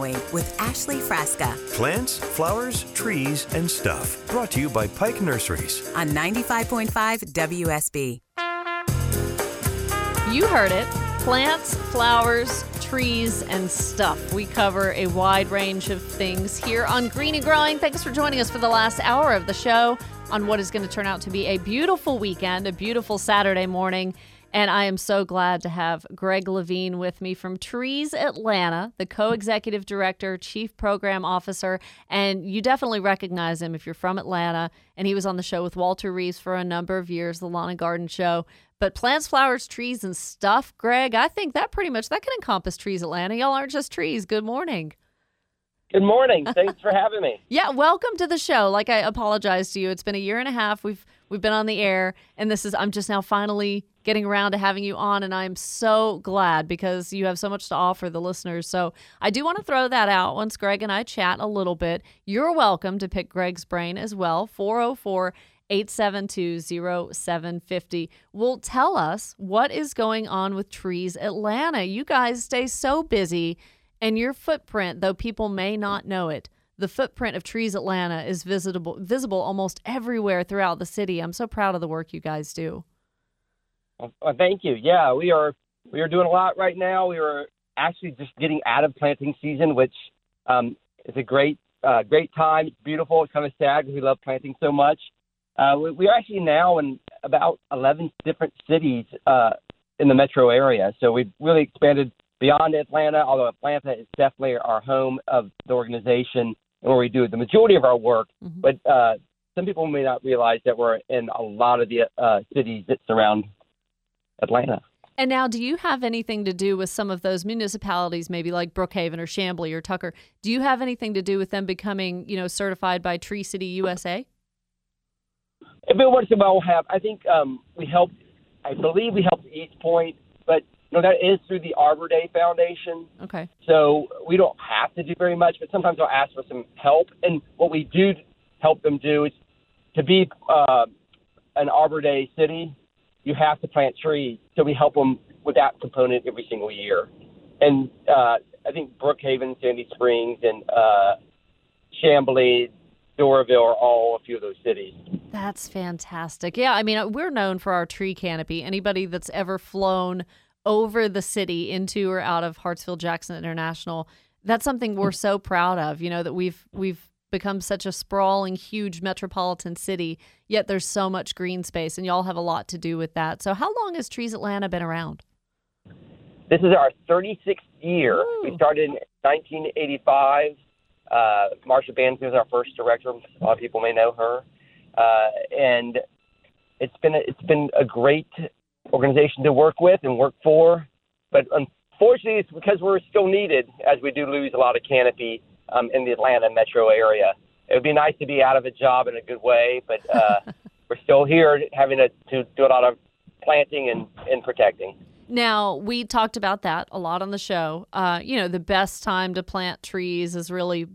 Growing with Ashley Frasca Plants, flowers, trees, and stuff. Brought to you by Pike Nurseries. on 95.5 WSB. You heard it. Plants, flowers, trees, and stuff. We cover a wide range of things here on Green and Growing. Thanks for joining us for the last hour of the show on what is going to turn out to be a beautiful weekend, a beautiful Saturday morning. And I am so glad to have Greg Levine with me from Trees Atlanta, the co executive director, chief program officer. And you definitely recognize him if you're from Atlanta. And he was on the show with Walter Reeves for a number of years, the Lawn and Garden Show. But plants, flowers, trees, and stuff, Greg, I think that pretty much that can encompass Trees Atlanta. Y'all aren't just trees. Good morning. Good morning. Thanks for having me. Yeah, welcome to the show. Like I apologize to you. It's been a year and a half. We've we've been on the air and this is I'm just now finally getting around to having you on and I'm so glad because you have so much to offer the listeners. So, I do want to throw that out once Greg and I chat a little bit. You're welcome to pick Greg's brain as well. 404 872 0750 will tell us what is going on with Trees Atlanta. You guys stay so busy and your footprint, though people may not know it, the footprint of Trees Atlanta is visible visible almost everywhere throughout the city. I'm so proud of the work you guys do. Well, well, thank you. Yeah, we are we are doing a lot right now. We are actually just getting out of planting season, which um, is a great uh, great time. It's beautiful. It's kind of sad because we love planting so much. Uh, we, we are actually now in about 11 different cities uh, in the metro area. So we've really expanded beyond Atlanta, although Atlanta is definitely our home of the organization and where we do the majority of our work. Mhm. But uh, some people may not realize that we're in a lot of the uh, cities that surround Atlanta. And now, do you have anything to do with some of those municipalities, maybe like Brookhaven or Chamblee or Tucker? Do you have anything to do with them becoming, you know, certified by Tree City USA? Every once in a while, we'll have. I think um, we helped. I believe we helped East Point, but no, that is through the Arbor Day Foundation. Okay. So we don't have to do very much, but sometimes they'll ask for some help. And what we do help them do is to be uh, an Arbor Day city, you have to plant trees. So we help them with that component every single year. And uh, I think Brookhaven, Sandy Springs, and uh, Chamblee, Doraville are all a few of those cities. That's fantastic. Yeah, I mean, uh, we're known for our tree canopy. Anybody that's ever flown over the city into or out of Hartsfield Jackson International, that's something we're so proud of, you know, that we've we've become such a sprawling huge metropolitan city, yet there's so much green space and y'all have a lot to do with that. So how long has Trees Atlanta been around? This is our 36th year. Ooh. We started in 1985. Uh, Marcia Bansley was our first director. A lot of people may know her, uh, and it's been a, it's been a great organization to work with and work for. But unfortunately, it's because we're still needed, as we do lose a lot of canopy um, in the Atlanta metro area. It would be nice to be out of a job in a good way, but uh, we're still here, having to, to do a lot of planting and, and protecting. Now, we talked about that a lot on the show. Uh, you know, the best time to plant trees is really,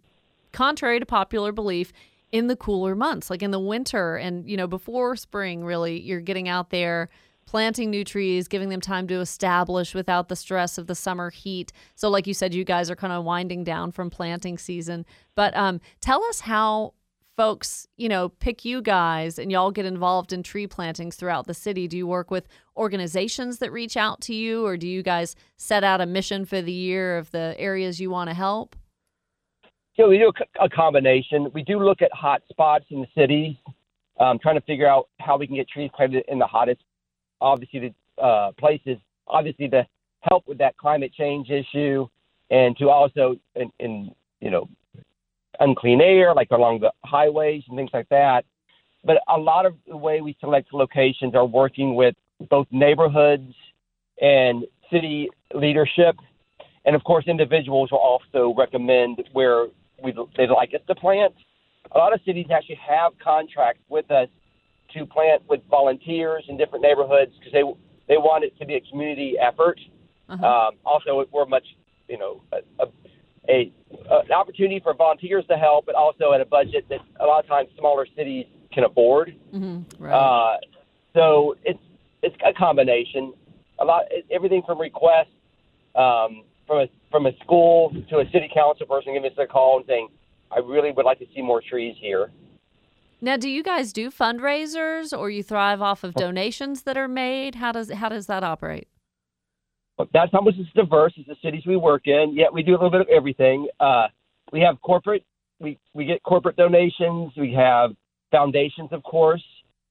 contrary to popular belief, in the cooler months, like in the winter and, you know, before spring, really, you're getting out there planting new trees, giving them time to establish without the stress of the summer heat. So, like you said, you guys are kind of winding down from planting season. But um, tell us how folks, you know, pick you guys and y'all get involved in tree plantings throughout the city? Do you work with organizations that reach out to you or do you guys set out a mission for the year of the areas you want to help? So we do a, combination. We do look at hot spots in the cities, um, trying to figure out how we can get trees planted in the hottest, obviously, the uh, places. Obviously, to help with that climate change issue, and to also in, in you know unclean air, like along the highways and things like that. But a lot of the way we select locations are working with both neighborhoods and city leadership, and of course, individuals will also recommend where we they'd like us to plant. A lot of cities actually have contracts with us to plant with volunteers in different neighborhoods because they they want it to be a community effort. Uh-huh. Um, also, we're much you know a, a, a an opportunity for volunteers to help, but also at a budget that a lot of times smaller cities can afford. hmm Right. Uh, so it's it's a combination. A lot, everything from requests um, from a from a school to a city council person giving us a call and saying, "I really would like to see more trees here." Now, do you guys do fundraisers, or you thrive off of donations that are made? How does how does that operate? That's not much as diverse as the cities we work in. Yet we do a little bit of everything. Uh, we have corporate. We we get corporate donations. We have foundations, of course,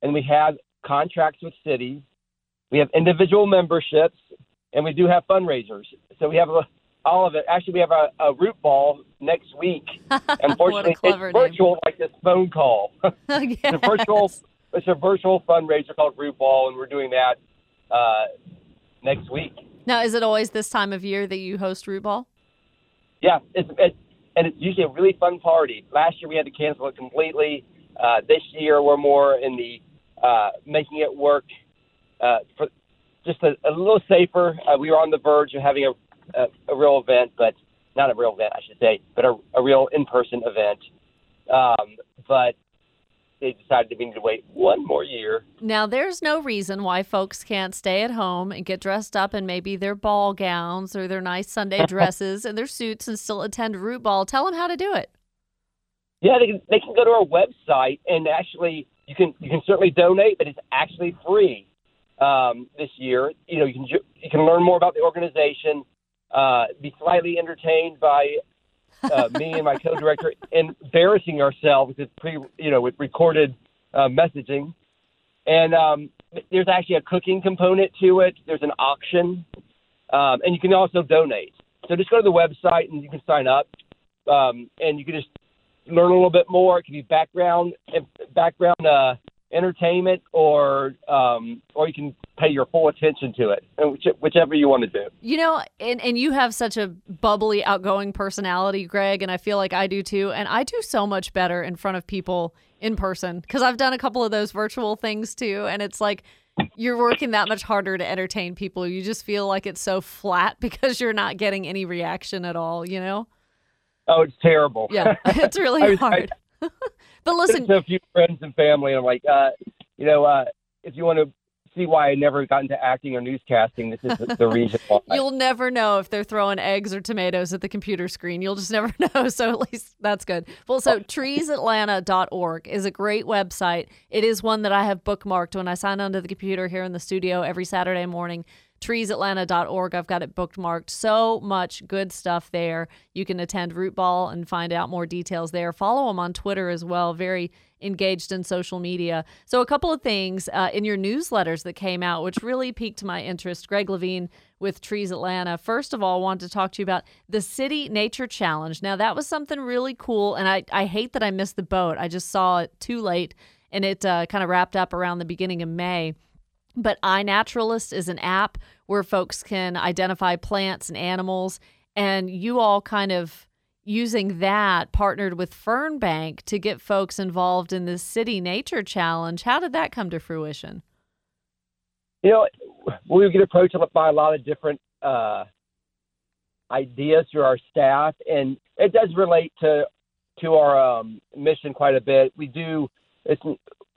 and we have contracts with cities. We have individual memberships, and we do have fundraisers. So we have a, all of it. Actually, we have a, a root ball next week. Unfortunately, clever it's name. virtual, like this phone call. Yes. It's a virtual. It's a virtual fundraiser called Root Ball, and we're doing that uh, next week. Now, is it always this time of year that you host Root Ball? Yeah, it's, it's and it's usually a really fun party. Last year we had to cancel it completely. Uh, this year we're more in the uh, making it work uh, for just a, a little safer. Uh, we were on the verge of having a, a, a real event, but not a real event, I should say, but a, a real in-person event. Um, but they decided that we need to wait one more year. Now, there's no reason why folks can't stay at home and get dressed up in maybe their ball gowns or their nice Sunday dresses and their suits and still attend Root Ball. Tell them how to do it. Yeah, they can, they can go to our website and actually you can you can certainly donate, but it's actually free um, this year. You know, you can ju- you can learn more about the organization, uh, be slightly entertained by uh, me and my co-director embarrassing ourselves with pre you know with recorded uh, messaging, and um, there's actually a cooking component to it. There's an auction, um, and you can also donate. So just go to the website and you can sign up, um, and you can just learn a little bit more. It can be background background uh, entertainment, or um, or you can pay your full attention to it, and which, whichever you want to do. You know, and, and you have such a bubbly, outgoing personality, Greg, and I feel like I do too. And I do so much better in front of people in person because I've done a couple of those virtual things too. And it's like you're working that much harder to entertain people. You just feel like it's so flat because you're not getting any reaction at all, you know? Oh, it's terrible. Yeah, it's I really was- hard. but listen, to a few friends and family, and I'm like, uh, you know, uh, if you want to see why I never got into acting or newscasting, this is the, reason why. You'll never know if they're throwing eggs or tomatoes at the computer screen. You'll just never know. So at least that's good. Well, so treesatlanta.org is a great website. It is one that I have bookmarked when I sign onto the computer here in the studio every Saturday morning. Treesatlanta.org. I've got it bookmarked. So much good stuff there. You can attend Root Ball and find out more details there. Follow them on Twitter as well. Very engaged in social media. So, a couple of things uh, in your newsletters that came out, which really piqued my interest. Greg Levine with Trees Atlanta. First of all, I wanted to talk to you about the City Nature Challenge. Now, that was something really cool, and I, I hate that I missed the boat. I just saw it too late, and it uh, kind of wrapped up around the beginning of May. But iNaturalist is an app where folks can identify plants and animals, and you all kind of using that partnered with Fernbank to get folks involved in this City Nature Challenge. How did that come to fruition? you know, we get approached by a lot of different uh, ideas through our staff, and it does relate to to our um, mission quite a bit. We do.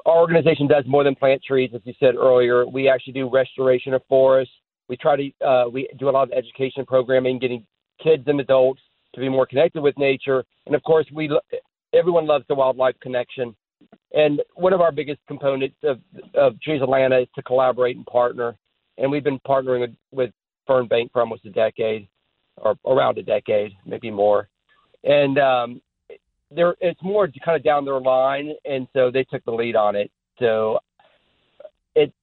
Our organization does more than plant trees, as you said earlier. We actually do restoration of forests. We try to uh, we do a lot of education programming, getting kids and adults to be more connected with nature, and of course, we everyone loves the wildlife connection. And one of our biggest components of, of Trees Atlanta is to collaborate and partner. And we've been partnering with, with Fernbank for almost a decade, or around a decade, maybe more. And um, there, it's more kind of down their line, and so they took the lead on it. So it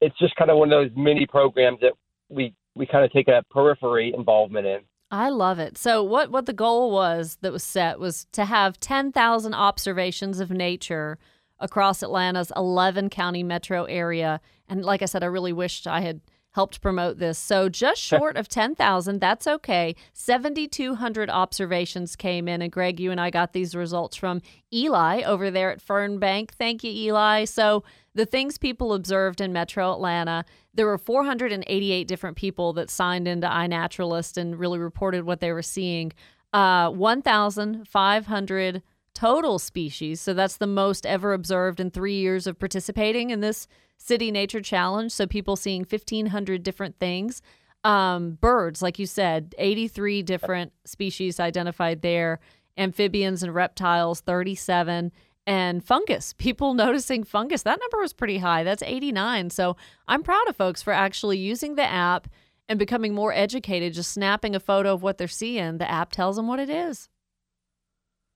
it's just kind of one of those mini programs that we we kind of take a periphery involvement in. I love it. So what what the goal was that was set was to have 10,000 observations of nature across Atlanta's 11 county metro area. And like I said, I really wished I had helped promote this. So just short of 10,000, that's okay. 7,200 observations came in. And Greg, you and I got these results from Eli over there at Fernbank. Thank you, Eli. So the things people observed in metro Atlanta, there were 488 different people that signed into iNaturalist and really reported what they were seeing. Uh, 1,500 total species. So that's the most ever observed in three years of participating in this City Nature Challenge. So people seeing 1,500 different things. Um, birds, like you said, 83 different species identified there, amphibians and reptiles, 37 and fungus. People noticing fungus. That number was pretty high. That's 89. So I'm proud of folks for actually using the app and becoming more educated, just snapping a photo of what they're seeing. The app tells them what it is.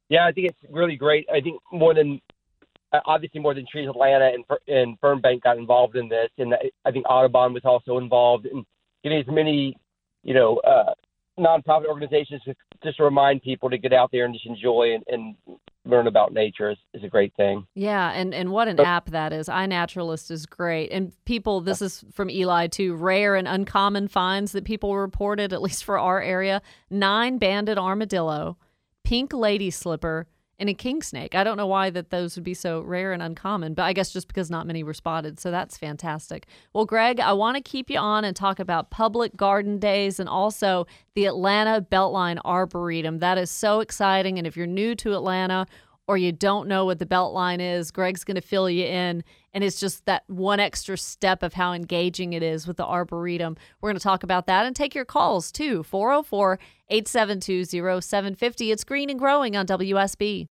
Yeah, I think it's really great. I think more than uh, obviously more than Trees Atlanta and and Fernbank got involved in this, and I think Audubon was also involved in getting as many, you know, uh, nonprofit organizations to, just to remind people to get out there and just enjoy and, and learn about nature is, is a great thing. Yeah, and and what an app that is. iNaturalist is great. And people, this is from Eli too. Rare and uncommon finds that people reported, at least for our area: nine banded armadillo, pink lady slipper, and a king snake. I don't know why that those would be so rare and uncommon, but I guess just because not many were spotted. So that's fantastic. Well, Greg, I want to keep you on and talk about public garden days and also the Atlanta Beltline Arboretum. That is so exciting. And if you're new to Atlanta or you don't know what the Beltline is, Greg's going to fill you in. And it's just that one extra step of how engaging it is with the Arboretum. We're going to talk about that and take your calls too. 404 872 0750. It's green and growing on WSB.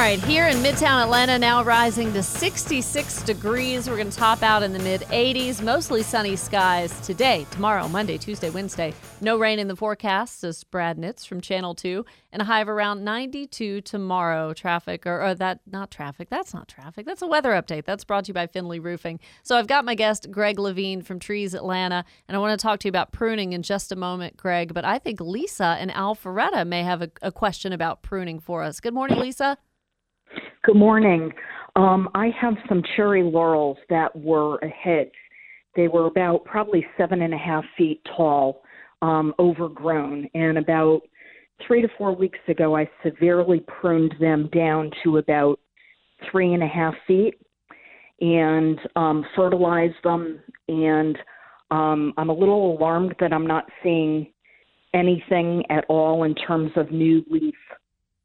Right, here in Midtown Atlanta, now rising to 66 degrees. We're going to top out in the mid 80s, mostly sunny skies today, tomorrow, Monday, Tuesday, Wednesday. No rain in the forecast, says Brad Nitz from Channel 2, and a high of around 92 tomorrow. Traffic, or, or that, not traffic, that's not traffic. That's a weather update. That's brought to you by Finley Roofing. So I've got my guest, Greg Levine from Trees Atlanta, and I want to talk to you about pruning in just a moment, Greg. But I think Lisa and Alpharetta may have a, a question about pruning for us. Good morning, Lisa. Good morning. Um, I have some cherry laurels that were a hit. They were about probably seven and a half feet tall, um, overgrown, and about three to four weeks ago, I severely pruned them down to about three and a half feet and um, fertilized them. And um, I'm a little alarmed that I'm not seeing anything at all in terms of new leaf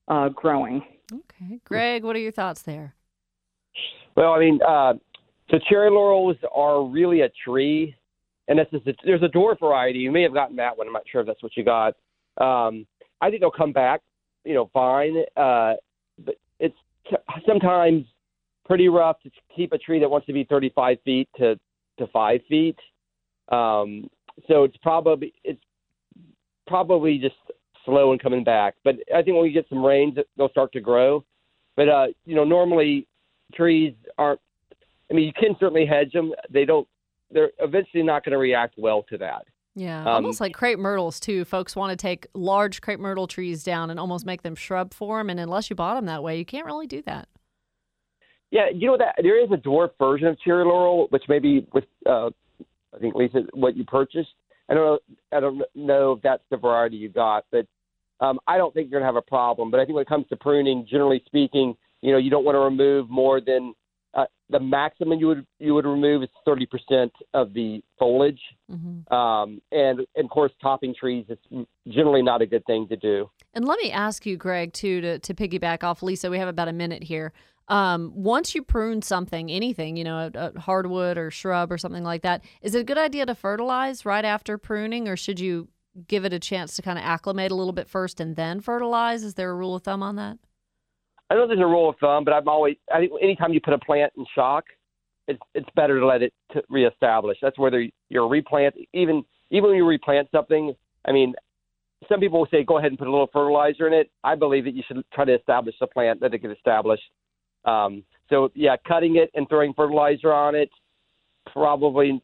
uh, growing. Okay. Greg, what are your thoughts there? Well, I mean, uh, so cherry laurels are really a tree, and this is a, there's a dwarf variety. You may have gotten that one. I'm not sure if that's what you got. Um, I think they'll come back, you know, fine. Uh, but it's sometimes pretty rough to keep a tree that wants to be 35 feet to to five feet. Um, so it's probably it's probably just slow in coming back. But I think when we get some rains, they'll start to grow. But uh, you know, normally trees aren't. I mean, you can certainly hedge them. They don't. They're eventually not going to react well to that. Yeah, um, almost like crepe myrtles too. Folks want to take large crepe myrtle trees down and almost make them shrub form, and unless you bought them that way, you can't really do that. Yeah, you know that there is a dwarf version of cherry laurel, which maybe with uh, I think Lisa, what you purchased. I don't know. I don't know if that's the variety you got, but um, I don't think you're going to have a problem. But I think when it comes to pruning, generally speaking, you know, you don't want to remove more than uh, the maximum you would you would remove is 30% of the foliage, mm-hmm. um, and, and of course, topping trees is generally not a good thing to do. And let me ask you, Greg, too, to to piggyback off Lisa. We have about a minute here. Um, once you prune something, anything, you know, a, a hardwood or shrub or something like that, is it a good idea to fertilize right after pruning, or should you give it a chance to kind of acclimate a little bit first and then fertilize? Is there a rule of thumb on that? I know there's a rule of thumb, but I'm always I think anytime you put a plant in shock, it's it's better to let it reestablish. That's whether you're replant even even when you replant something. I mean, some people will say go ahead and put a little fertilizer in it. I believe that you should try to establish the plant that it get established. Um, so yeah, cutting it and throwing fertilizer on it probably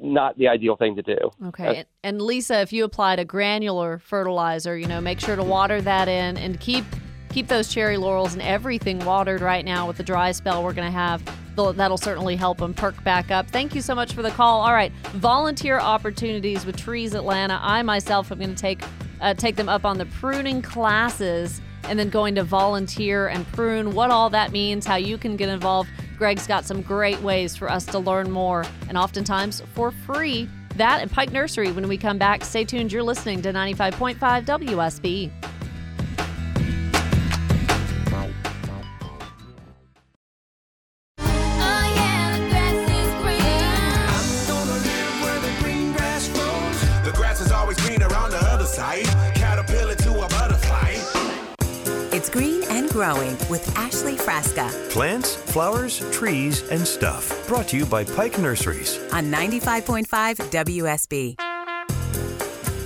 not the ideal thing to do. Okay. and Lisa, if you applied a granular fertilizer, you know, make sure to water that in and keep keep those cherry laurels and everything watered right now with the dry spell we're going to have. That'll certainly help them perk back up. Thank you so much for the call. All right, volunteer opportunities with Trees Atlanta. I myself am going to take uh, take them up on the pruning classes and then going to volunteer and prune, what all that means, how you can get involved. Greg's got some great ways for us to learn more, and oftentimes for free. That and Pike Nursery when we come back. Stay tuned. You're listening to 95.5 WSB. Oh yeah, the grass is green. Gonna live where the green grass grows. The grass is always greener on the other side. Caterpillar to a butterfly. It's Green and Growing with Ashley Frasca Plants, flowers, trees, and stuff. Brought to you by Pike Nurseries. on 95.5 WSB.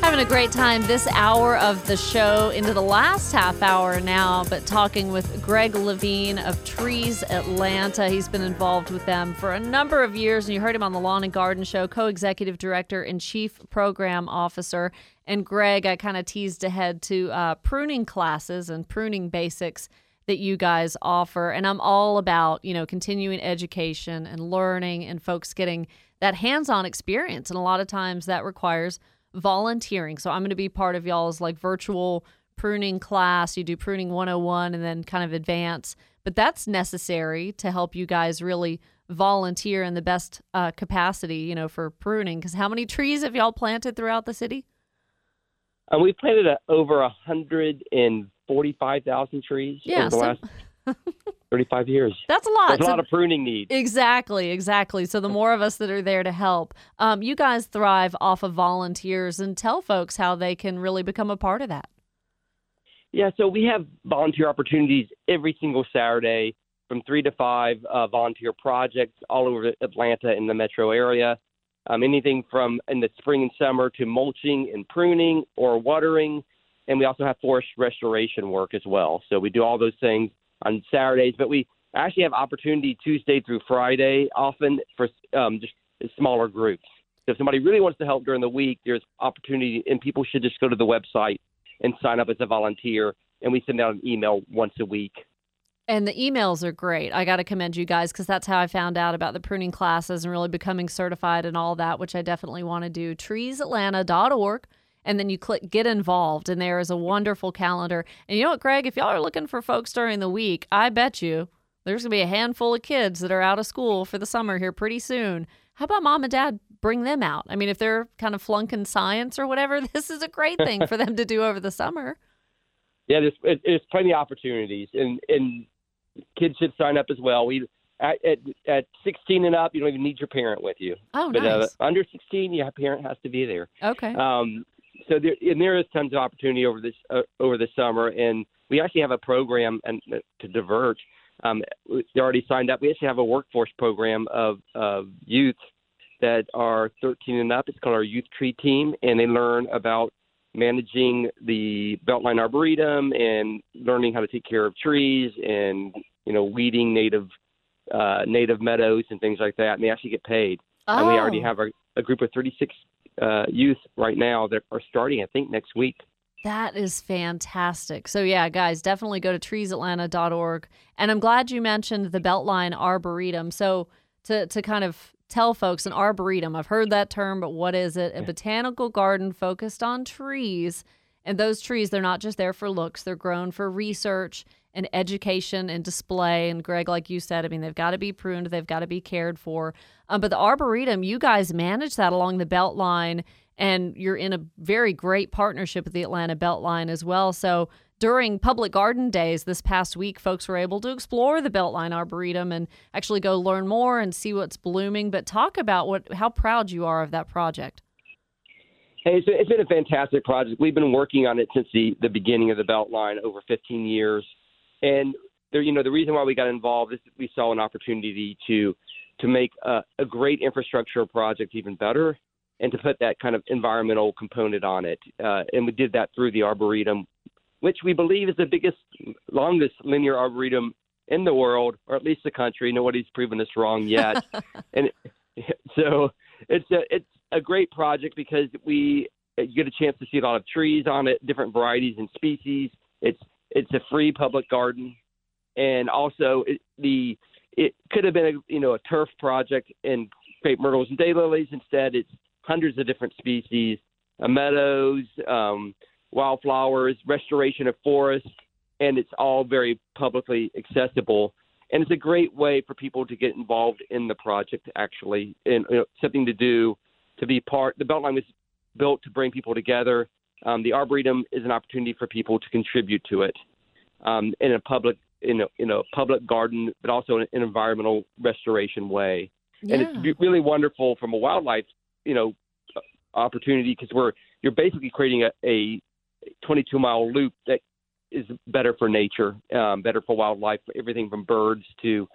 Having a great time this hour of the show into the last half hour now, but talking with Greg Levine of Trees Atlanta. He's been involved with them for a number of years, and you heard him on the Lawn and Garden Show, co executive director and chief program officer. And Greg, I kind of teased ahead to uh, pruning classes and pruning basics that you guys offer. And I'm all about, you know, continuing education and learning and folks getting that hands on experience. And a lot of times that requires volunteering. So I'm going to be part of y'all's like virtual pruning class. You do pruning 101 and then kind of advance. But that's necessary to help you guys really volunteer in the best uh, capacity, you know, for pruning. Because how many trees have y'all planted throughout the city? Uh, we planted uh, over 145,000 trees Yeah, over the so- last 35 years. That's a lot. There's a So- lot of pruning needs. Exactly, exactly. So the more of us that are there to help, um, you guys thrive off of volunteers and tell folks how they can really become a part of that. Yeah, so we have volunteer opportunities every single Saturday from three to five uh, volunteer projects all over Atlanta and the metro area. Um, anything from in the spring and summer to mulching and pruning or watering. And we also have forest restoration work as well. So we do all those things on Saturdays, but we actually have opportunity Tuesday through Friday often for um, just smaller groups. So if somebody really wants to help during the week, there's opportunity, and people should just go to the website and sign up as a volunteer. And we send out an email once a week. And the emails are great. I got to commend you guys because that's how I found out about the pruning classes and really becoming certified and all that, which I definitely want to do. Treesatlanta.org. And then you click get involved, and there is a wonderful calendar. And you know what, Greg? If y'all are looking for folks during the week, I bet you there's going to be a handful of kids that are out of school for the summer here pretty soon. How about mom and dad bring them out? I mean, if they're kind of flunking science or whatever, this is a great thing for them to do over the summer. Yeah, there's, it- there's plenty of opportunities, and and kids should sign up as well. We at, at at 16 and up, you don't even need your parent with you. Oh, but nice. uh, under 16, your parent has to be there. Okay. Um, so there, and there is tons of opportunity over this uh, over the summer, and we actually have a program and uh, to divert. Um, they already signed up. We actually have a workforce program of of youth that are 13 and up. It's called our Youth Tree Team, and they learn about managing the Beltline Arboretum and learning how to take care of trees and you know weeding native uh, native meadows and things like that. And they actually get paid. And we already Oh. have a, a group of 36 uh, youth right now that are starting, I think, next week. That is fantastic. So yeah, guys, definitely go to treesatlanta.org. And I'm glad you mentioned the Beltline Arboretum. So to to kind of tell folks an arboretum, I've heard that term, but what is it? A botanical garden focused on trees. And those trees, they're not just there for looks, they're grown for research and education and display. And Greg, like you said, I mean, they've got to be pruned, they've got to be cared for. Um, but the Arboretum, you guys manage that along the Beltline, and you're in a very great partnership with the Atlanta Beltline as well. So during public garden days this past week, folks were able to explore the Beltline Arboretum and actually go learn more and see what's blooming. But talk about what how proud you are of that project. Hey, it's, it's been a fantastic project. We've been working on it since the, the beginning of the Beltline over 15 years. And there, you know, the reason why we got involved is we saw an opportunity to to make a, a great infrastructure project even better and to put that kind of environmental component on it. Uh, and we did that through the Arboretum, which we believe is the biggest, longest linear arboretum in the world, or at least the country. Nobody's proven us wrong yet. and so it's a it's a great project because we you get a chance to see a lot of trees on it, different varieties and species. It's it's a free public garden, and also it, the it could have been a you know a turf project and crepe myrtles and daylilies. Instead, it's hundreds of different species, uh, meadows, um, wildflowers, restoration of forests, and it's all very publicly accessible. And it's a great way for people to get involved in the project, actually, and you know, something to do to be part. The Beltline was built to bring people together. Um, the Arboretum is an opportunity for people to contribute to it um, in a public in a, in a public garden, but also in an environmental restoration way. And it's really wonderful from a wildlife, you know, opportunity because we're you're basically creating a, a 22 mile loop that is better for nature, um, better for wildlife, everything from birds to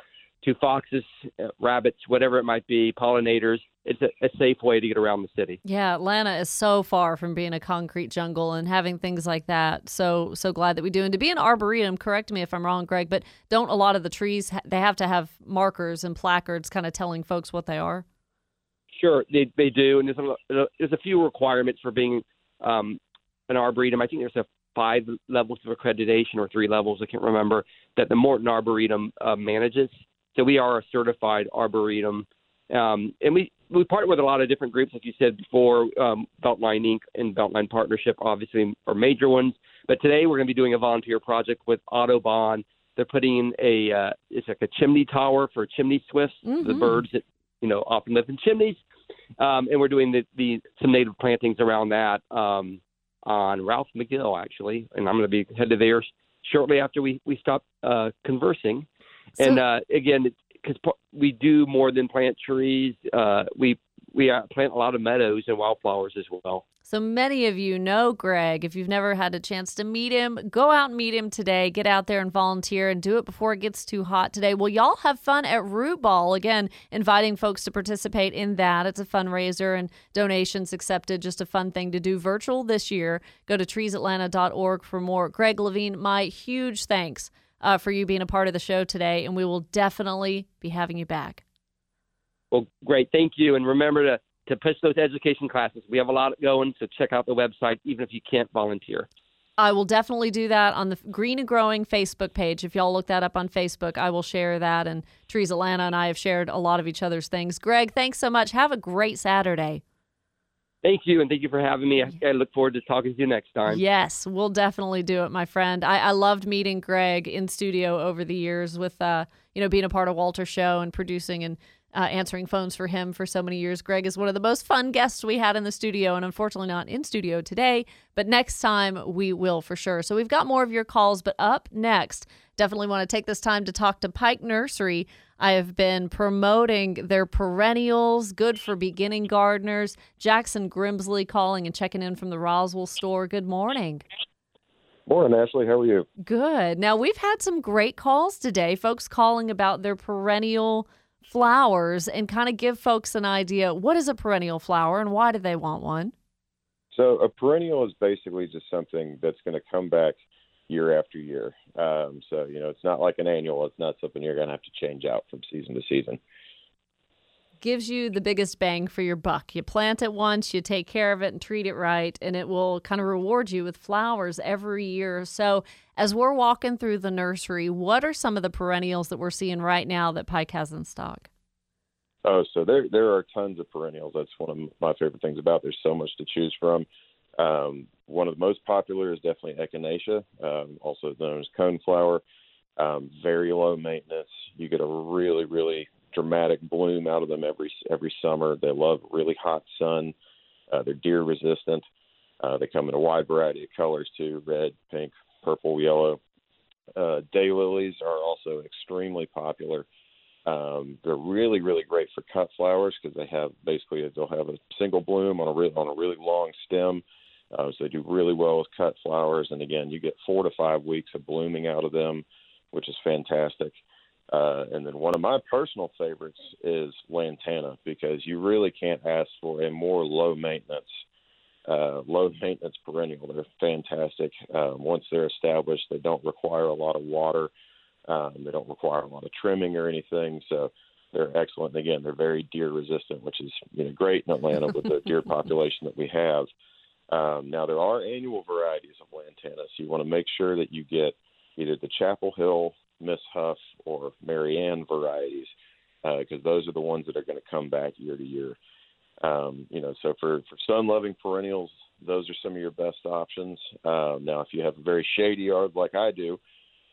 to foxes, uh, rabbits, whatever it might be, pollinators. It's a, a safe way to get around the city. Yeah, Atlanta is so far from being a concrete jungle and having things like that. So so glad that we do. And to be an arboretum, correct me if I'm wrong, Greg, but don't a lot of the trees they have to have markers and placards, kind of telling folks what they are? Sure, they they do, and there's a there's a few requirements for being um, an arboretum. I think there's a five levels of accreditation or three levels, I can't remember, that the Morton Arboretum uh, manages. So we are a certified arboretum, um, and we we partner with a lot of different groups, like you said before. Um, Beltline Inc. and Beltline Partnership, obviously, are major ones. But today we're going to be doing a volunteer project with Audubon. They're putting in a uh, it's like a chimney tower for chimney swifts, the Mhm. birds that you know often live in chimneys. Um, and we're doing the, the some native plantings around that um, on Ralph McGill actually, and I'm going to be headed there shortly after we we stop uh, conversing. and uh, again, because we do more than plant trees, uh, we we uh, plant a lot of meadows and wildflowers as well. So many of you know Greg. If you've never had a chance to meet him, go out and meet him today. Get out there and volunteer and do it before it gets too hot today. Well, y'all have fun at Root Ball. Again, inviting folks to participate in that. It's a fundraiser and donations accepted. Just a fun thing to do virtual this year. Go to treesatlanta.org for more. Greg Levine, my huge thanks uh, for you being a part of the show today, and we will definitely be having you back. Well, great, thank you, and remember to to push those education classes. We have a lot going, so check out the website, even if you can't volunteer. I will definitely do that on the Green and Growing Facebook page. If y'all look that up on Facebook, I will share that. And Trees Atlanta and I have shared a lot of each other's things. Greg, thanks so much. Have a great Saturday. Thank you, and thank you for having me. I, look forward to talking to you next time. Yes, we'll definitely do it, my friend. I, I loved meeting Greg in studio over the years with, uh, you know, being a part of Walter's show and producing and uh, answering phones for him for so many years. Greg is one of the most fun guests we had in the studio, and unfortunately not in studio today, but next time we will for sure. So we've got more of your calls, but up next, definitely want to take this time to talk to Pike Nursery. I have been promoting their perennials, good for beginning gardeners. Jackson Grimsley calling and checking in from the Roswell store. Good morning. Morning, Ashley. How are you? Good. Now, we've had some great calls today, folks calling about their perennial flowers and kind of give folks an idea what is a perennial flower and why do they want one? So, a perennial is basically just something that's going to come back year after year. Um, so, you know, it's not like an annual. It's not something you're going to have to change out from season to season. Gives you the biggest bang for your buck. You plant it once, you take care of it and treat it right, and it will kind of reward you with flowers every year. So, as we're walking through the nursery, what are some of the perennials that we're seeing right now that Pike has in stock? Oh, so there there are tons of perennials. That's one of my favorite things about. There's so much to choose from. Um, one of the most popular is definitely echinacea, um, also known as coneflower. Um, very low maintenance. You get a really really dramatic bloom out of them every every summer. They love really hot sun. Uh, they're deer resistant. Uh, they come in a wide variety of colors too: red, pink, purple, yellow. Uh, daylilies are also extremely popular. Um, they're really, really great for cut flowers because they have basically they'll have a single bloom on a re- on a really long stem. Uh, so they do really well with cut flowers, and again, you get four to five weeks of blooming out of them, which is fantastic. Uh, and then one of my personal favorites is lantana because you really can't ask for a more low maintenance, uh, low maintenance perennial. They're fantastic. Um, once they're established, they don't require a lot of water. Um, they don't require a lot of trimming or anything, so they're excellent. And again, they're very deer resistant, which is you know great in Atlanta with the deer population that we have. Um, now there are annual varieties of lantana, so you want to make sure that you get either the Chapel Hill, Miss Huff, or Marianne varieties, because those are the ones that are going to come back year to year. Um, you know, so for for sun-loving perennials, those are some of your best options. Um, now, if you have a very shady yard like I do,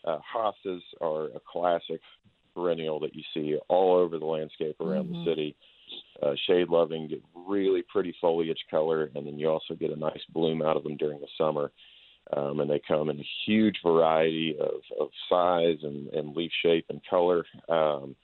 Uh, hostas are a classic perennial that you see all over the landscape around Mhm. the city. Uh, shade loving, get really pretty foliage color, and then you also get a nice bloom out of them during the summer. Um, and they come in a huge variety of, of size and, and leaf shape and color. Um,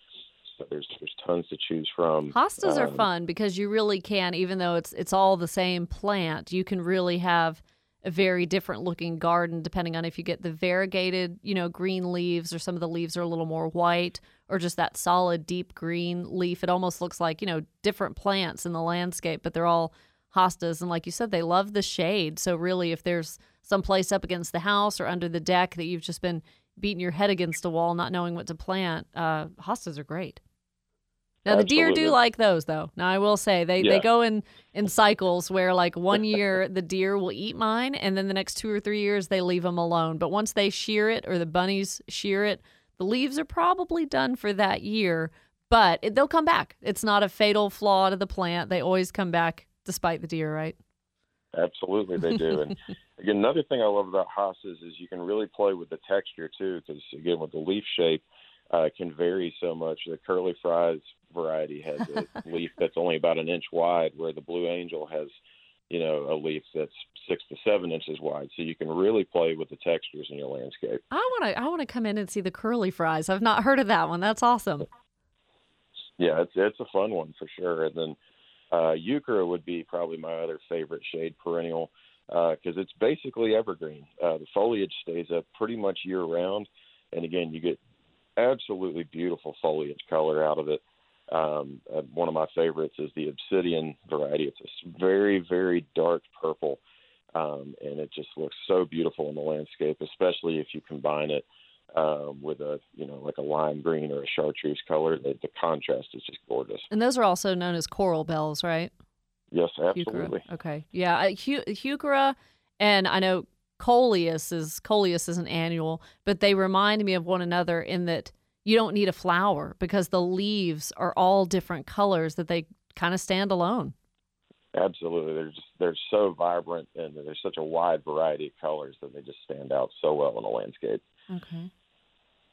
so there's there's tons to choose from. Hostas are Um, fun because you really can, even though it's it's all the same plant, you can really have a very different looking garden depending on if you get the variegated, you know, green leaves or some of the leaves are a little more white or just that solid deep green leaf. It almost looks like, you know, different plants in the landscape, but they're all hostas and like you said they love the shade. So really if there's some place up against the house or under the deck that you've just been beating your head against a wall not knowing what to plant, uh hostas are great. Now the deer do like those though. Now I will say they, they go in in cycles where like one year the deer will eat mine and then the next two or three years they leave them alone. But once they shear it or the bunnies shear it, the leaves are probably done for that year. But it, they'll come back. It's not a fatal flaw to the plant. They always come back despite the deer, right? Absolutely, they do. and again, another thing I love about hostas is you can really play with the texture too, because again, with the leaf shape, uh, it can vary so much. The curly fries variety has a leaf that's only about an inch wide, where the blue angel has, you know, a leaf that's six to seven inches wide. So you can really play with the textures in your landscape. I want to I want to come in and see the curly fries. I've not heard of that one. That's awesome. Yeah, it's it's a fun one for sure. And then uh, heuchera would be probably my other favorite shade perennial because it's basically evergreen. Uh, the foliage stays up pretty much year round, and again, you get absolutely beautiful foliage color out of it. Um, uh, one of my favorites is the obsidian variety. It's a very very dark purple, um, and it just looks so beautiful in the landscape, especially if you combine it um, with a you know like a lime green or a chartreuse color. The, the contrast is just gorgeous. And those are also known as coral bells, right? Yes, Heuchera. absolutely. Okay. Yeah. I- Heuchera and I know coleus is coleus is an annual, but they remind me of one another in that you don't need a flower because the leaves are all different colors that they kind of stand alone. Absolutely, they're just they're so vibrant and there's such a wide variety of colors that they just stand out so well in the landscape. Okay.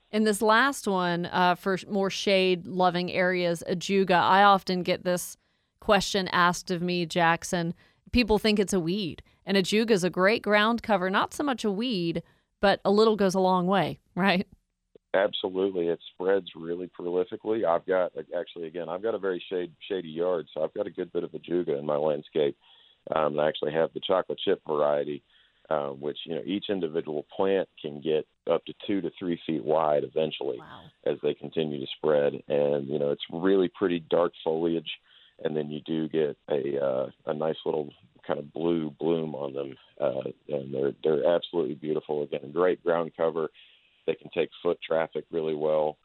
And this last one, uh, for more shade loving areas, ajuga, I often get this question asked of me, Jackson. People think it's a weed, and ajuga is a great ground cover, not so much a weed, but a little goes a long way, right? Absolutely, it spreads really prolifically. I've got actually again, I've got a very shade shady yard, so I've got a good bit of ajuga in my landscape. Um, and I actually have the chocolate chip variety, um, which you know each individual plant can get up to two to three feet wide eventually Wow. as they continue to spread. And you know it's really pretty dark foliage, and then you do get a uh, a nice little kind of blue bloom on them, uh, and they're they're absolutely beautiful. Again, great ground cover. They can take foot traffic really well.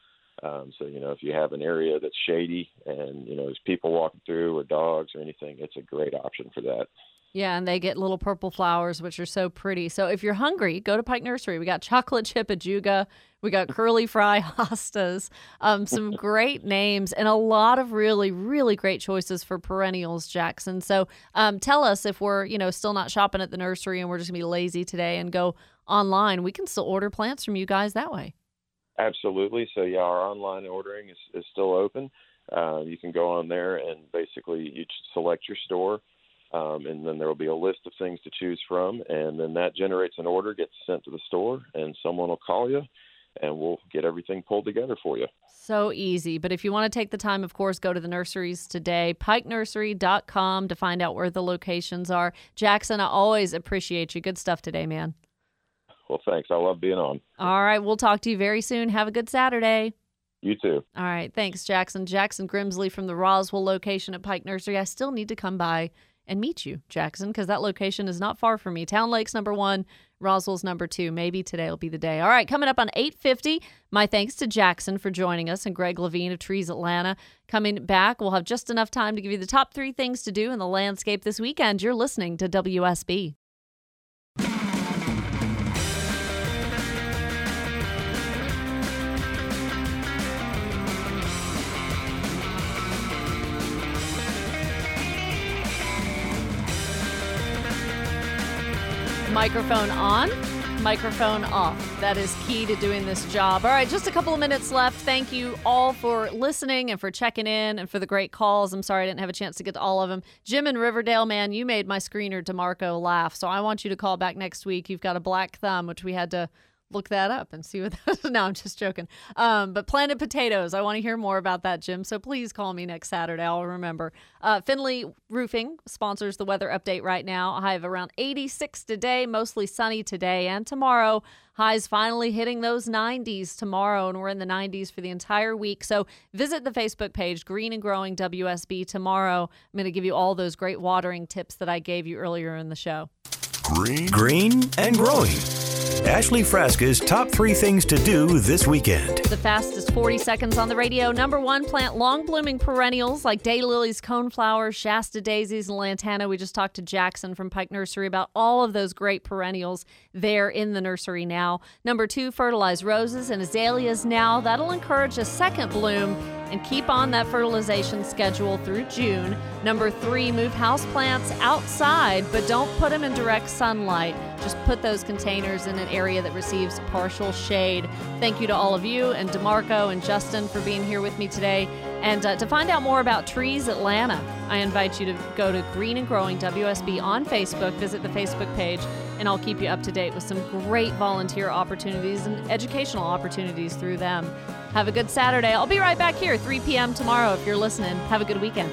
Um, so you know, if you have an area that's shady and you know there's people walking through or dogs or anything, it's a great option for that. Yeah, and they get little purple flowers, which are so pretty. So if you're hungry, go to Pike Nursery. We got chocolate chip ajuga, we got curly fry hostas, um, some great names, and a lot of really, really great choices for perennials, Jackson. So um, tell us if we're, you know, still not shopping at the nursery and we're just gonna be lazy today and go online. We can still order plants from you guys that way. Absolutely. So yeah, our online ordering is, is still open. Uh, you can go on there and basically you select your store, um, and then there will be a list of things to choose from, and then that generates an order, gets sent to the store, and someone will call you, and we'll get everything pulled together for you. So easy. But if you want to take the time, of course, go to the nurseries today, pikenursery.com to find out where the locations are. Jackson, I always appreciate you. Good stuff today, man. Well, thanks. I love being on. All right. We'll talk to you very soon. Have a good Saturday. You too. All right. Thanks, Jackson. Jackson Grimsley from the Roswell location at Pike Nursery. I still need to come by and meet you, Jackson, because that location is not far from me. Towne Lake's number one, Roswell's number two. Maybe today will be the day. All right, coming up on 850, my thanks to Jackson for joining us and Greg Levine of Trees Atlanta. Coming back, we'll have just enough time to give you the top three things to do in the landscape this weekend. You're listening to WSB. Microphone on. Microphone off. That is key to doing this job. All right, just a couple of minutes left. Thank you all for listening and for checking in and for the great calls. I'm sorry I didn't have a chance to get to all of them. Jim in Riverdale, man, you made my screener DeMarco laugh. So I want you to call back next week. You've got a black thumb, which we had to look that up and see what that no i'm just joking. Um, but planted potatoes i want to hear more about that jim so please call me next saturday. I'll remember. Uh, finley roofing sponsors the weather update right now. High of around 86 today mostly sunny today and tomorrow. Highs finally hitting those 90s tomorrow and we're in the 90s for the entire week. So visit the facebook page green and growing wsb tomorrow. I'm going to give you all those great watering tips that i gave you earlier in the show. Green, green and growing. Ashley Frasca's top three things to do this weekend. The fastest 40 seconds on the radio. Number one, plant long blooming perennials like daylilies, coneflowers, Shasta daisies, and lantana. We just talked to Jackson from Pike Nursery about all of those great perennials there in the nursery now. Number two, fertilize roses and azaleas now. That'll encourage a second bloom and keep on that fertilization schedule through June. Number three, move houseplants outside, but don't put them in direct sunlight. Just put those containers in an area that receives partial shade. Thank you to all of you and DeMarco and Justin for being here with me today. And uh, to find out more about Trees Atlanta, I invite you to go to Green and Growing WSB on Facebook, visit the Facebook page, and I'll keep you up to date with some great volunteer opportunities and educational opportunities through them. Have a good Saturday. I'll be right back here 3 p.m. tomorrow if you're listening. Have a good weekend.